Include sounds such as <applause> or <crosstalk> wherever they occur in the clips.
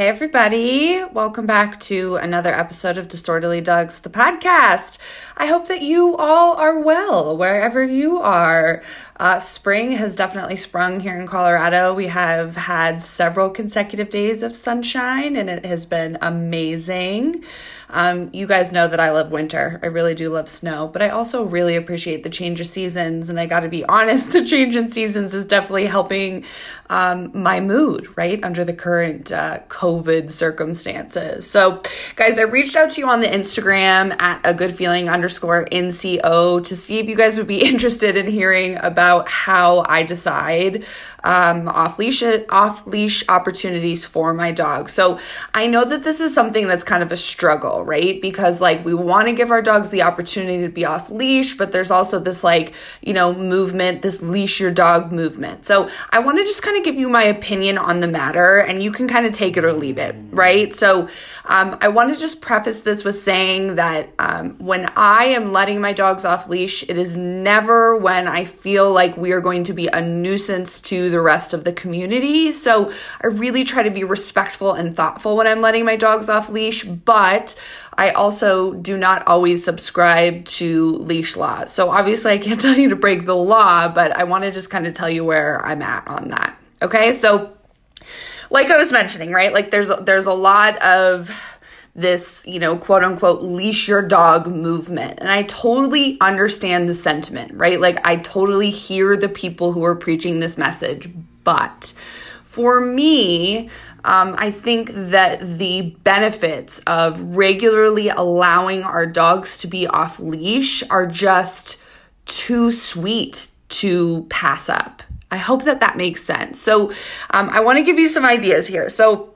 Hey, everybody. Welcome back to another episode of Disorderly Dogs, the podcast. I hope that you all are well wherever you are. Uh, spring has definitely sprung here in Colorado. We have had several consecutive days of sunshine and it has been amazing. Um, you guys know that I love winter. I really do love snow, but I also really appreciate the change of seasons. And I got to be <laughs> honest, the change in seasons is definitely helping um, my mood, right? Under the current uh, COVID circumstances. So, guys, I reached out to you on the Instagram at a good feeling underscore NCO to see if you guys would be <laughs> interested in hearing about how I decide um, off leash off leash opportunities for my dog. So I know that this is something that's kind of a struggle, right? Because like we want to give our dogs the opportunity to be off leash, but there's also this like you know movement, this leash your dog movement. So I want to just kind of give you my opinion on the matter, and you can kind of take it or leave it, right? So um, I want to just preface this with saying that um, when I am letting my dogs off leash, it is never when I feel like we are going to be a nuisance to the rest of the community. So I really try to be respectful and thoughtful when I'm letting my dogs off leash, but I also do not always subscribe to leash laws. So obviously I can't <laughs> tell you to break the law, but I want to just kind of tell you where I'm at on that. Okay? So like I was mentioning, right? Like there's there's a lot of this, you know, quote unquote, leash your dog movement. And I totally understand the sentiment, right? Like, I totally hear the people who are preaching this message. But for me, um, I think that the benefits of regularly allowing our dogs to be off leash are just too sweet to pass up. I hope that that makes sense. So, um, I want to give you some ideas here. So,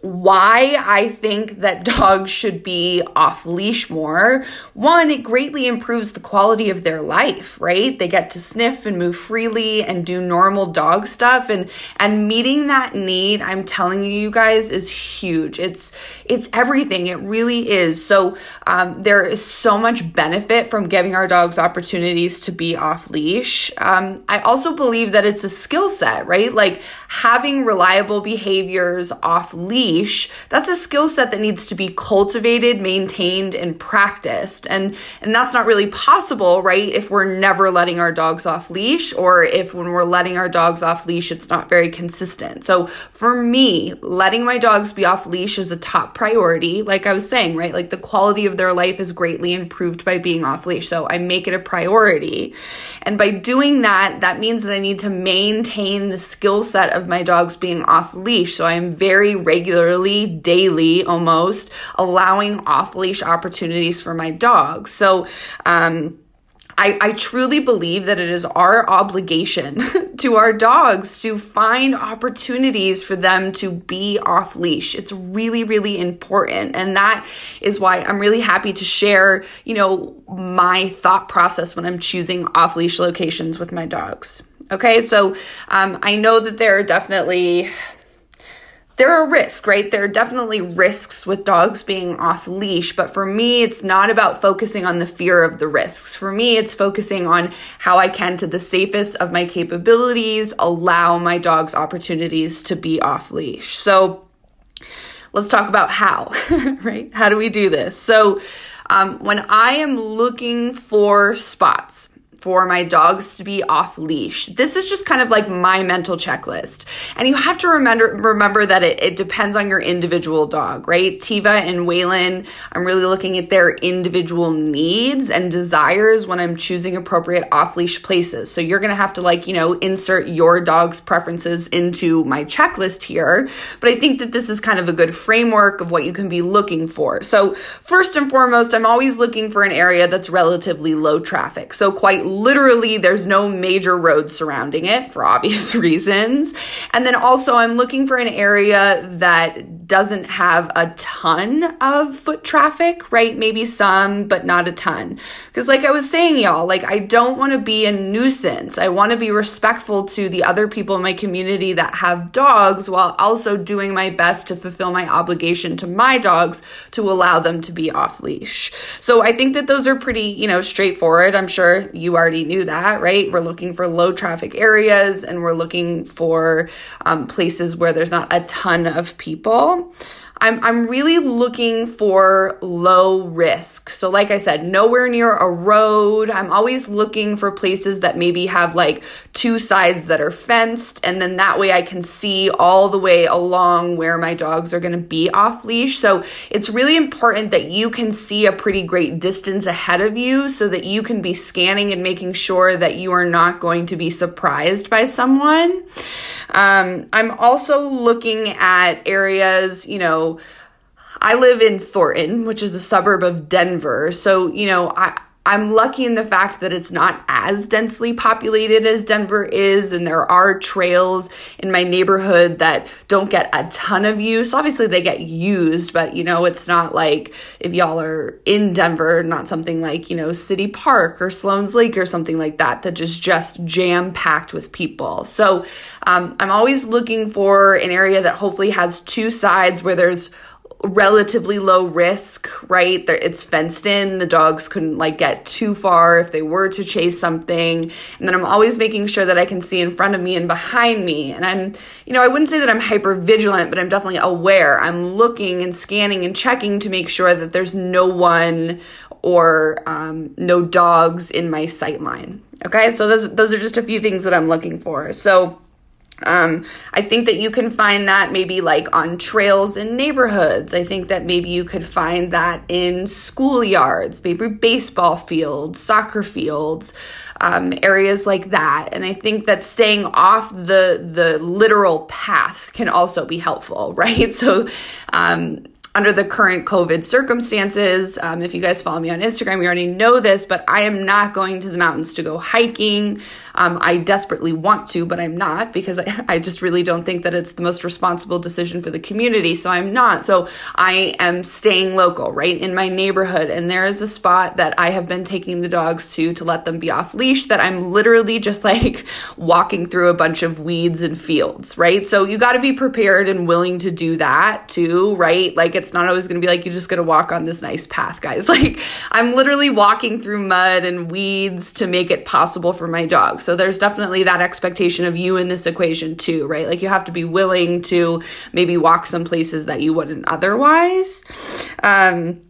why I think that dogs should be off leash more. One, it greatly improves the quality of their life, right? They get to sniff and move freely and do normal dog stuff and and meeting that need, I'm telling you you guys is huge. It's it's everything. It really is. So um, there is so much benefit from giving our dogs opportunities to be off leash. Um, I also believe that it's a skill set, right? Like having reliable behaviors off leash, that's a skill set that needs to be cultivated, maintained, and practiced. And, and that's not really possible, right? If we're never letting our dogs off leash or if when we're letting our dogs off leash, it's not very consistent. So for me, letting my dogs be off leash is a top priority. Like I was saying, right? Like the quality of their life is greatly improved by being off leash. So I make it a priority. And by doing that, that means that I need to maintain the skill set of my dogs being off leash. So I am very regularly, daily almost, allowing off leash opportunities for my dogs. So, um, I, I truly believe that it is our obligation <laughs> to our dogs to find opportunities for them to be off leash. It's really, really important. And that is why I'm really happy to share, you know, my thought process when I'm choosing off leash locations with my dogs. Okay, so um, I know that there are definitely there are risks, right? There are definitely risks with dogs being off leash, but for me, it's not about focusing on the fear of the risks. For me, it's focusing on how I can, to the safest of my capabilities, allow my dogs opportunities to be off leash. So let's talk about how, <laughs> right? How do we do this? So, um, when I am looking for spots, for my dogs to be off leash. This is just kind of like my mental checklist. And you have to remember remember that it, it depends on your individual dog, right? Tiva and Waylon, I'm really looking at their individual needs and desires when I'm choosing appropriate off leash places. So you're gonna have to like, you know, insert your dog's preferences into my checklist here. But I think that this is kind of a good framework of what you can be looking for. So first and foremost, I'm always looking for an area that's relatively low traffic. So quite literally there's no major roads surrounding it for obvious <laughs> reasons. And then also I'm looking for an area that doesn't have a ton of foot traffic, right? Maybe some, but not a ton. Because, like I was saying, y'all, like I don't want to be a nuisance. I want to be respectful to the other people in my community that have dogs while also doing my best to fulfill my obligation to my dogs to allow them to be off leash. So I think that those are pretty, you know, straightforward. I'm sure you already knew that, right? We're looking for low traffic areas and we're looking for um, places where there's not a ton of people. I'm, I'm really looking for low risk. So, like I said, nowhere near a road. I'm always looking for places that maybe have like two sides that are fenced. And then that way I can see all the way along where my dogs are going to be off leash. So, it's really important that you can see a pretty great distance ahead of you so that you can be scanning and making sure that you are not going to be surprised by someone. Um, I'm also looking at areas, you know, I live in Thornton, which is a suburb of Denver. So, you know, I, I'm lucky in the fact that it's not as densely populated as Denver is, and there are trails in my neighborhood that don't get a ton of use. Obviously, they get used, but you know, it's not like if y'all are in Denver, not something like, you know, City Park or Sloan's Lake or something like that, that is just jam packed with people. So um, I'm always looking for an area that hopefully has two sides where there's relatively low risk, right? It's fenced in. The dogs couldn't like get too far if they were to chase something. And then I'm always making sure that I can see in front of me and behind me. And I'm, you know, I wouldn't say that I'm hyper vigilant, but I'm definitely aware. I'm looking and scanning and checking to make sure that there's no one or um, no dogs in my sight line. Okay, so those those are just a few things that I'm looking for. So um, I think that you can find that maybe like on trails in neighborhoods. I think that maybe you could find that in schoolyards, maybe baseball fields, soccer fields, um, areas like that. And I think that staying off the the literal path can also be helpful, <laughs> right? So um, under the current COVID circumstances. Um, if you guys follow me on Instagram, you already know this, but I am not going to the mountains to go hiking. Um, I desperately want to, but I'm not because I, <laughs> I just really don't think that it's the most responsible decision for the community. So I'm not. So I am staying local, right in my neighborhood. And there is a spot that I have been taking the dogs to to let them be off leash that I'm literally just <laughs> like walking through a bunch of weeds and fields, right? So you got to be prepared and willing to do that too, right? Like it's not always going to be like you're just going to walk on this nice path, guys. <laughs> Like I'm literally walking through mud and weeds to make it possible for my dogs. So there's definitely that expectation of you in this equation too, right? Like you have to be willing to maybe walk some places that you wouldn't otherwise. Um,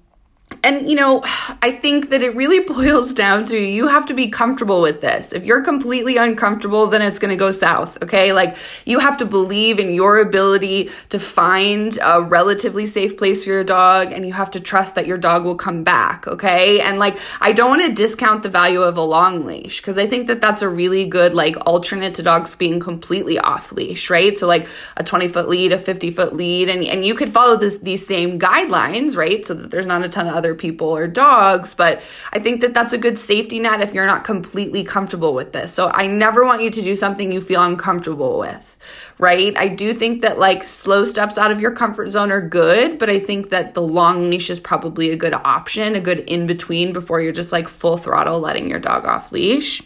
and you know, I think that it really <laughs> boils down to you have to be comfortable with this. If you're completely uncomfortable, then it's going to go south, okay? Like you have to believe in your ability to find a relatively safe place for your dog and you have to trust that your dog will come back, okay? And like I don't want to discount the value of a long leash because I think that that's a really good like alternate to dogs being completely off leash, right? So like a 20 foot lead, a 50 foot lead and and you could follow this these same guidelines, right? So that there's not a ton of other people or dogs, but I think that that's a good safety net if you're not completely comfortable with this. So I never want you to do something you feel uncomfortable with, right? I do think that like slow steps out of your comfort zone are good, but I think that the long leash is probably a good option, a good in between before you're just like full throttle letting your dog off leash.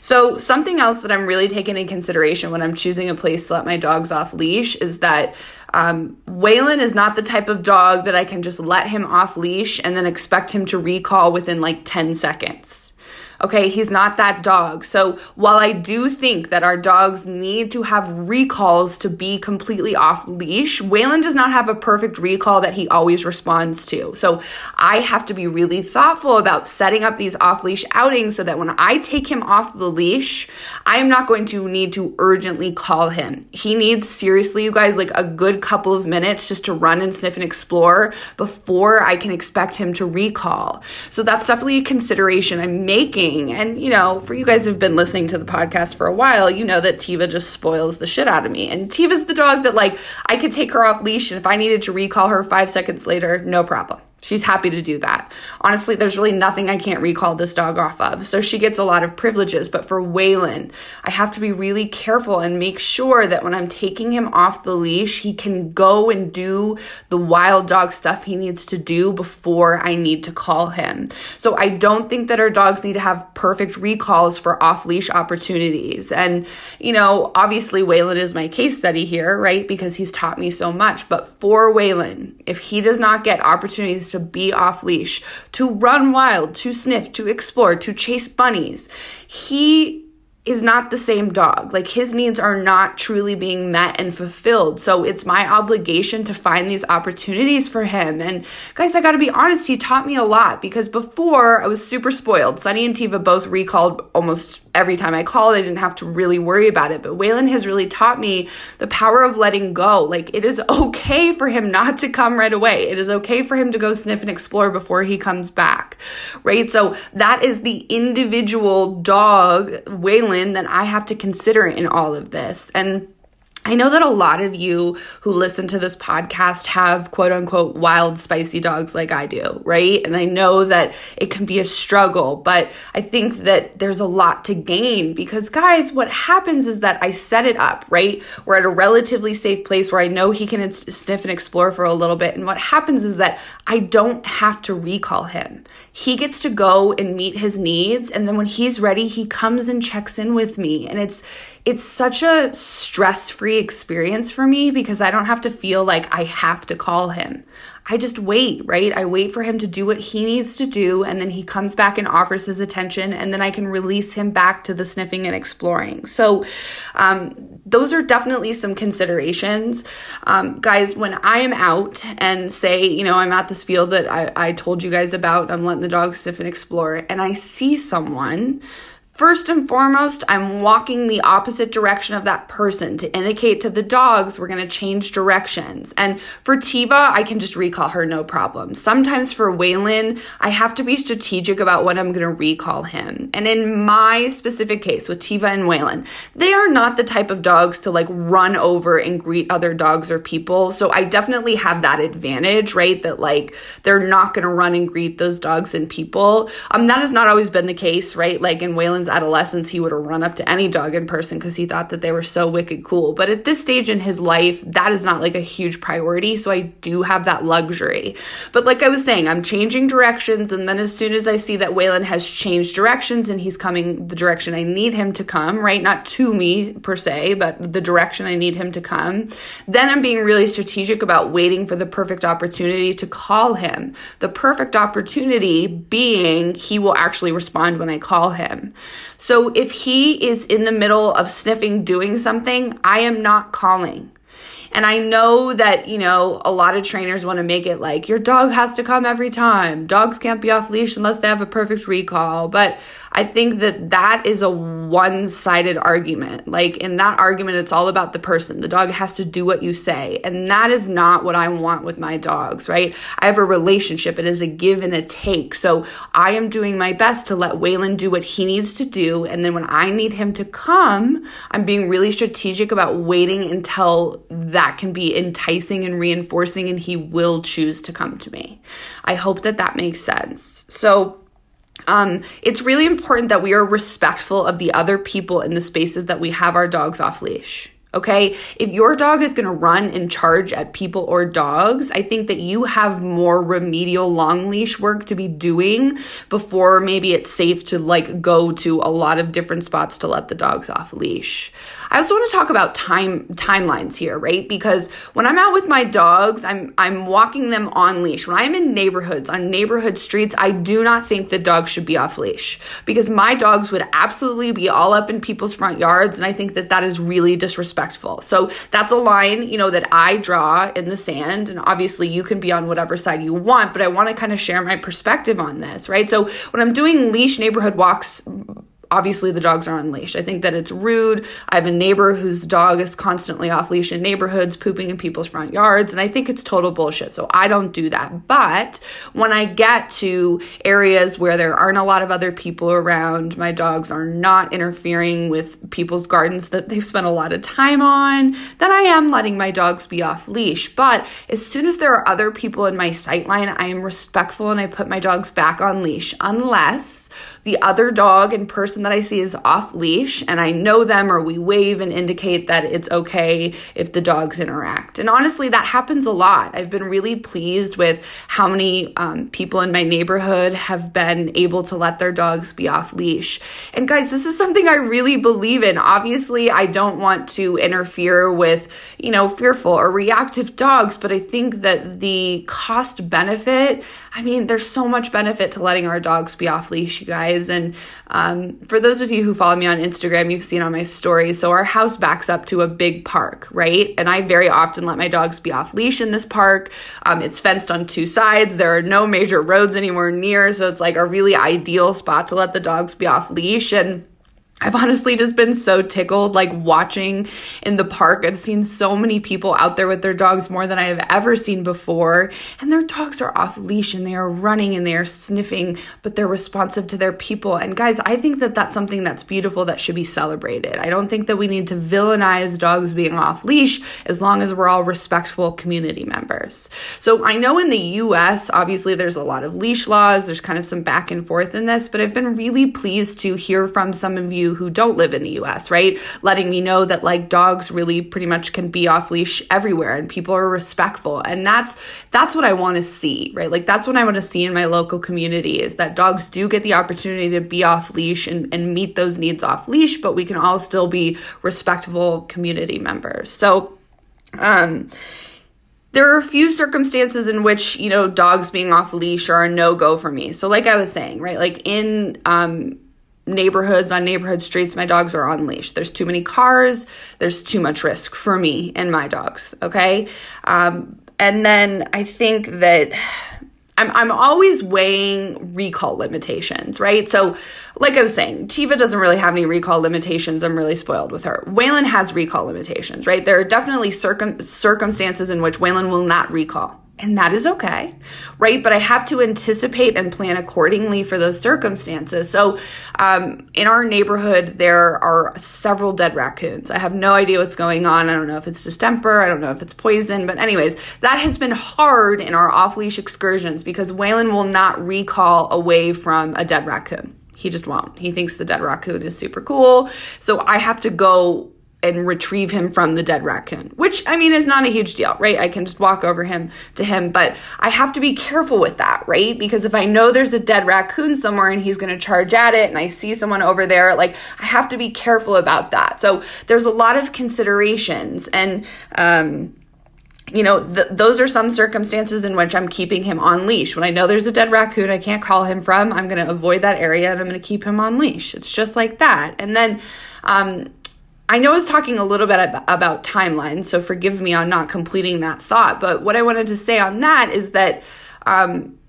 So, something else that I'm really taking in consideration when I'm choosing a place to let my dogs off leash is that um, Waylon is not the type of dog that I can just let him off leash and then expect him to recall within like 10 seconds. Okay, he's not that dog. So while I do think that our dogs need to have recalls to be completely off leash, Waylon does not have a perfect recall that he always responds to. So I have to be really thoughtful about setting up these off leash outings so that when I take him off the leash, I am not going to need to urgently call him. He needs seriously, you guys, like a good couple of minutes just to run and sniff and explore before I can expect him to recall. So that's definitely a consideration I'm making and, you know, for you guys who've been listening to the podcast for a while, you know that Tiva just spoils the shit out of me. And Tiva's the dog that, like, I could take her off leash, and if I needed to recall her five seconds later, no problem. She's happy to do that. Honestly, there's really nothing I can't recall this dog off of. So she gets a lot of privileges. But for Waylon, I have to be really careful and make sure that when I'm taking him off the leash, he can go and do the wild dog stuff he needs to do before I need to call him. So I don't think that our dogs need to have perfect recalls for off leash opportunities. And, you know, obviously Waylon is my case study here, right? Because he's taught me so much. But for Waylon, if he does not get opportunities to be off leash, to run wild, to sniff, to explore, to chase bunnies. He is not the same dog. Like his needs are not truly being met and fulfilled. So it's my obligation to find these opportunities for him. And guys, I got to be honest, he taught me a lot because before I was super spoiled. Sunny and Tiva both recalled almost every time I called. I didn't have to really worry about it. But Waylon has really taught me the power of letting go. Like it is okay for him not to come right away. It is okay for him to go sniff and explore before he comes back. Right? So that is the individual dog, Waylon that I have to consider in all of this. And I know that a lot of you who listen to this podcast have quote unquote wild, spicy dogs like I do, right? And I know that it can be a struggle, but I think that there's a lot to gain because, guys, what happens is that I set it up, right? We're at a relatively safe place where I know he can sniff and explore for a little bit. And what happens is that I don't have to recall him. He gets to go and meet his needs. And then when he's ready, he comes and checks in with me. And it's, it's such a stress free experience for me because I don't have to feel like I have to call him. I just wait, right? I wait for him to do what he needs to do, and then he comes back and offers his attention, and then I can release him back to the sniffing and exploring. So, um, those are definitely some considerations. Um, guys, when I am out and say, you know, I'm at this field that I, I told you guys about, I'm letting the dog sniff and explore, and I see someone First and foremost, I'm walking the opposite direction of that person to indicate to the dogs we're going to change directions. And for Tiva, I can just recall her no problem. Sometimes for Waylon, I have to be strategic about when I'm going to recall him. And in my specific case with Tiva and Waylon, they are not the type of dogs to like run over and greet other dogs or people. So I definitely have that advantage, right? That like they're not going to run and greet those dogs and people. Um, that has not always been the case, right? Like in Waylon's adolescence, he would have run up to any dog in person because he thought that they were so wicked cool. But at this stage in his life, that is not like a huge priority. So I do have that luxury. But like I was saying, I'm changing directions. And then as soon as I see that Waylon has changed directions and he's coming the direction I need him to come, right? Not to me per se, but the direction I need him to come, then I'm being really strategic about waiting for the perfect opportunity to call him. The perfect opportunity being he will actually respond when I call him. So if he is in the middle of sniffing doing something, I am not calling. And I know that, you know, a lot of trainers want to make it like your dog has to come every time. Dogs can't be off leash unless they have a perfect recall. But I think that that is a one sided argument. Like in that argument, it's all about the person. The dog has to do what you say. And that is not what I want with my dogs, right? I have a relationship. It is a give and a take. So I am doing my best to let Waylon do what he needs to do. And then when I need him to come, I'm being really strategic about waiting until that can be enticing and reinforcing and he will choose to come to me. I hope that that makes sense. So, um, it's really important that we are respectful of the other people in the spaces that we have our dogs off leash. Okay. If your dog is going to run and charge at people or dogs, I think that you have more remedial long leash work to be doing before maybe it's safe to like go to a lot of different spots to let the dogs off leash. I also want to talk about time timelines here, right? Because when I'm out with my dogs, I'm I'm walking them on leash. When I'm in neighborhoods, on neighborhood streets, I do not think the dogs should be off leash because my dogs would absolutely be all up in people's front yards and I think that that is really disrespectful. So that's a line, you know, that I draw in the sand and obviously you can be on whatever side you want, but I want to kind of share my perspective on this, right? So when I'm doing leash neighborhood walks obviously the dogs are on leash. I think that it's rude. I have a neighbor whose dog is constantly off leash in neighborhoods, pooping in people's front yards, and I think it's total bullshit. So I don't do that. But when I get to areas where there aren't a lot of other people around, my dogs are not interfering with people's gardens that they've spent a lot of time on, then I am letting my dogs be off leash. But as soon as there are other people in my sight line, I am respectful and I put my dogs back on leash unless the other dog and person that I see is off leash and I know them or we wave and indicate that it's okay if the dogs interact. And honestly, that happens a lot. I've been really pleased with how many um, people in my neighborhood have been able to let their dogs be off leash. And guys, this is something I really believe in. Obviously, I don't want to interfere with, you know, fearful or reactive dogs, but I think that the cost benefit, I mean, there's so much benefit to letting our dogs be off leash, you guys. And um, for those of you who follow me on Instagram, you've seen on my story. So our house backs up to a big park, right? And I very often let my dogs be off leash in this park. Um, it's fenced on two sides. There are no major roads anywhere near. So it's like a really ideal spot to let the dogs be off leash. And I've honestly just been so tickled, like watching in the park. I've seen so many people out there with their dogs more than I have ever seen before. And their dogs are off leash and they are running and they are sniffing, but they're responsive to their people. And guys, I think that that's something that's beautiful that should be celebrated. I don't think that we need to villainize dogs being off leash as long as we're all respectful community members. So I know in the US, obviously, there's a lot of leash laws, there's kind of some back and forth in this, but I've been really pleased to hear from some of you who don't live in the US, right? Letting me know that like dogs really pretty much can be off leash everywhere and people are respectful. And that's that's what I want to see, right? Like that's what I want to see in my local community is that dogs do get the opportunity to be off leash and, and meet those needs off leash, but we can all still be respectful community members. So um there are a few circumstances in which you know dogs being off leash are a no go for me so like i was saying right like in um neighborhoods on neighborhood streets my dogs are on leash. There's too many cars there's too much risk for me and my dogs okay? Um, and then i think that <sighs> I'm, I'm always weighing recall limitations right? So like i was saying tiva doesn't really have any recall limitations. I'm really spoiled with her. Waylon has recall limitations right? There are definitely circum- circumstances in which waylon will not recall and that is okay, right? But I have to anticipate and plan accordingly for those circumstances. So, um, in our neighborhood, there are several dead raccoons. I have no idea what's going on. I don't know if it's distemper, I don't know if it's poison, but, anyways, that has been hard in our off leash excursions because Waylon will not recall away from a dead raccoon. He just won't. He thinks the dead raccoon is super cool. So, I have to go and retrieve him from the dead raccoon, which I mean is not a huge deal, right? I can just walk over him to him, but I have to be careful with that, right? Because if I know there's a dead raccoon somewhere and he's going to charge at it and I see someone over there, like I have to be careful about that. So there's a lot of considerations and um you know, th- those are some circumstances in which I'm keeping him on leash. When I know there's a dead raccoon I can't call him from, I'm going to avoid that area and I'm going to keep him on leash. It's just like that. And then, um, I know I was talking a little bit about timelines, so forgive me on not completing that thought. But what I wanted to say on that is that um,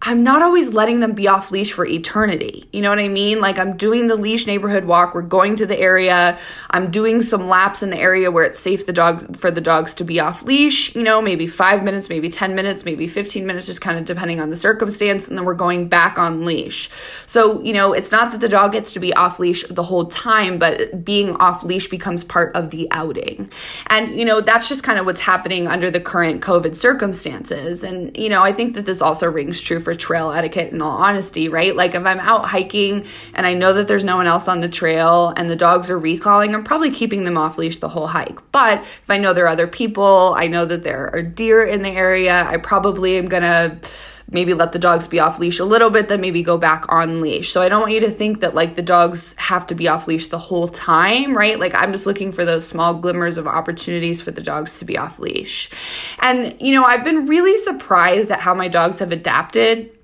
I'm not always letting them be off leash for eternity. You know what I mean? Like I'm doing the leash neighborhood walk. We're going to the area. I'm doing some laps in the area where it's safe the dog for the dogs to be off leash. You know, maybe five minutes, maybe 10 minutes, maybe 15 minutes, just kind of depending on the circumstance. And then we're going back on leash. So, you know, it's not that the dog gets to be off leash the whole time, but being off leash becomes part of the outing. And, you know, that's just kind of what's happening under the current COVID circumstances. And, you know, I think that this also rings true for trail etiquette in all honesty, right? Like if I'm out hiking and I know that there's no one else on the trail and the dogs are recalling, I'm probably keeping them off leash the whole hike. But if I know there are other people, I know that there are deer in the area, I probably am gonna maybe let the dogs be off leash a little bit, then maybe go back on leash. So I don't want you to think that like the dogs have to be off leash the whole time, right? Like I'm just looking for those small glimmers of opportunities for the dogs to be off leash. And, you know, I've been really surprised at how my dogs have adapted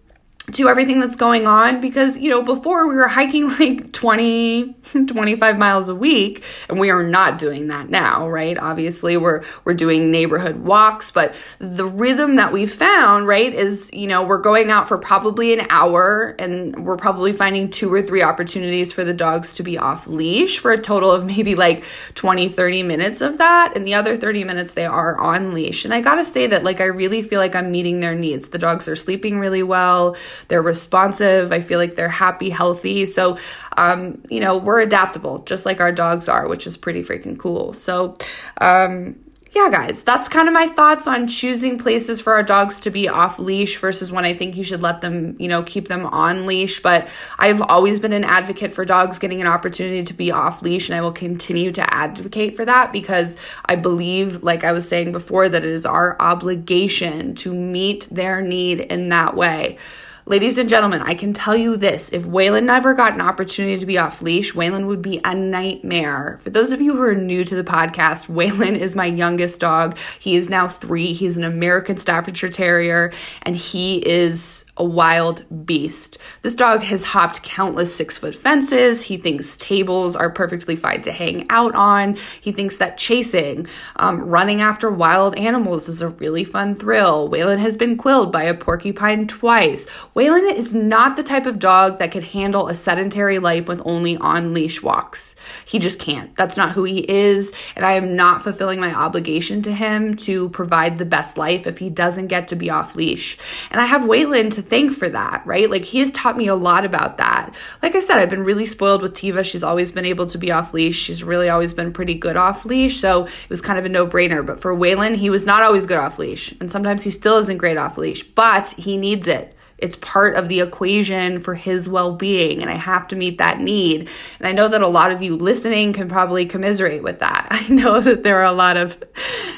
to everything that's going on because you know before we were hiking <laughs> like 20 25 miles a week and we are not doing that now right? Obviously we're we're doing neighborhood walks but the rhythm that we found right is you know we're going out for probably an hour and we're probably finding two or three opportunities for the dogs to be off leash for a total of maybe like 20 30 minutes of that and the other 30 minutes they are on leash. And I got to say that like I really feel like I'm meeting their needs. The dogs are sleeping really well they're responsive. I feel like they're happy, healthy. So, um, you know, we're adaptable, just like our dogs are, which is pretty freaking cool. So, um, yeah, guys, that's kind of my thoughts on choosing places for our dogs to be off leash versus when I think you should let them, you know, keep them on leash. But I've always been an advocate for dogs getting an opportunity to be off leash, and I will continue to advocate for that because I believe, like I was saying before, that it is our obligation to meet their need in that way. Ladies and gentlemen, I can tell you this if Waylon never got an opportunity to be off leash, Waylon would be a nightmare. For those of you who are new to the podcast, <laughs> Waylon is my youngest dog. He is now three. He's an American Staffordshire Terrier, and he is a wild beast. This dog has hopped countless six foot fences. He thinks tables are perfectly fine to hang out on. He thinks that chasing, um, running after wild animals is a really fun thrill. Waylon has been quilled by a porcupine twice. Waylon is not the type of dog that could handle a sedentary life with only on leash walks. He just can't. That's not who he is. And I am not fulfilling my obligation to him to provide the best life if he doesn't get to be off leash. And I have Waylon to thank for that, right? Like he has taught me a lot about that. Like I said, I've been really spoiled with Tiva. She's always been able to be off leash. She's really always been pretty good off leash. So it was kind of a no brainer. But for Waylon, he was not always good off leash. And sometimes he still isn't great off leash, but he needs it. It's part of the equation for his well being, and I have to meet that need. And I know that a lot of you listening can probably commiserate with that. <laughs> I know that there are a lot of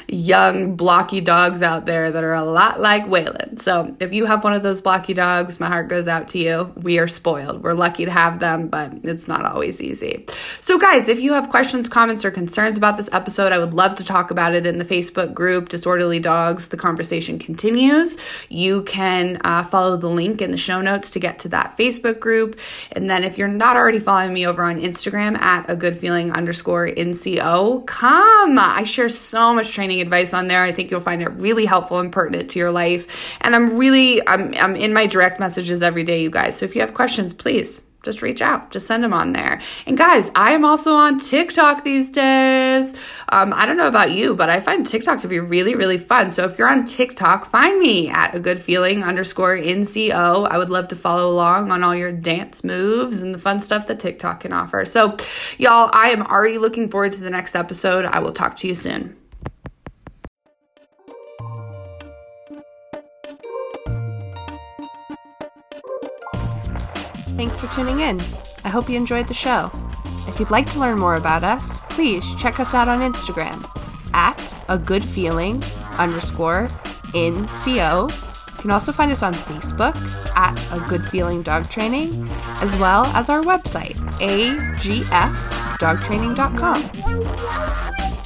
young, blocky dogs out there that are a lot like Waylon. So if you have one of those blocky dogs, my heart goes out to you. We are spoiled. We're lucky to have them, but it's not always easy. So, guys, if you have questions, comments, or concerns about this episode, I would love to talk about it in the Facebook group, Disorderly Dogs. The conversation continues. You can uh, follow the link in the show notes to get to that Facebook group. And then if you're not already following me over on Instagram at a good feeling underscore NCO, come. I share so much training advice on there. I think you'll find it really helpful and pertinent to your life. And I'm really, I'm, I'm in my direct messages every day, you guys. So if you have questions, please just reach out, just send them on there. And guys, I am also on TikTok these days. Um, I don't know about you, but I find TikTok to be really, really fun. So if you're on TikTok, find me at a good feeling underscore NCO. I would love to follow along on all your dance moves and the fun stuff that TikTok can offer. So, y'all, I am already looking forward to the next episode. I will talk to you soon. Thanks for tuning in. I hope you enjoyed the show. If you'd like to learn more about us, please check us out on Instagram at a good feeling underscore NCO. You can also find us on Facebook at a good feeling dog training, as well as our website, agfdogtraining.com.